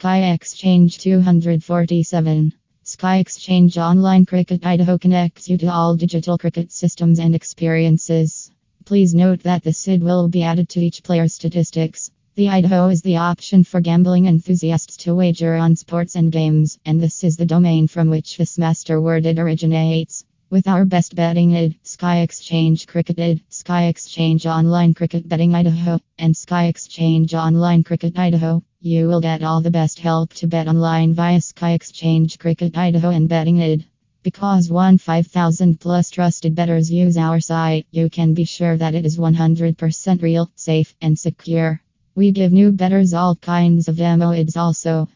Sky Exchange 247. Sky Exchange Online Cricket Idaho connects you to all digital cricket systems and experiences. Please note that the SID will be added to each player's statistics. The Idaho is the option for gambling enthusiasts to wager on sports and games, and this is the domain from which this master worded originates. With our best betting id, Sky Exchange Cricketed, Sky Exchange Online Cricket Betting Idaho, and Sky Exchange Online Cricket Idaho, you will get all the best help to bet online via Sky Exchange Cricket Idaho and Betting id. Because one 5000 plus trusted bettors use our site, you can be sure that it is 100% real, safe, and secure. We give new bettors all kinds of demo also.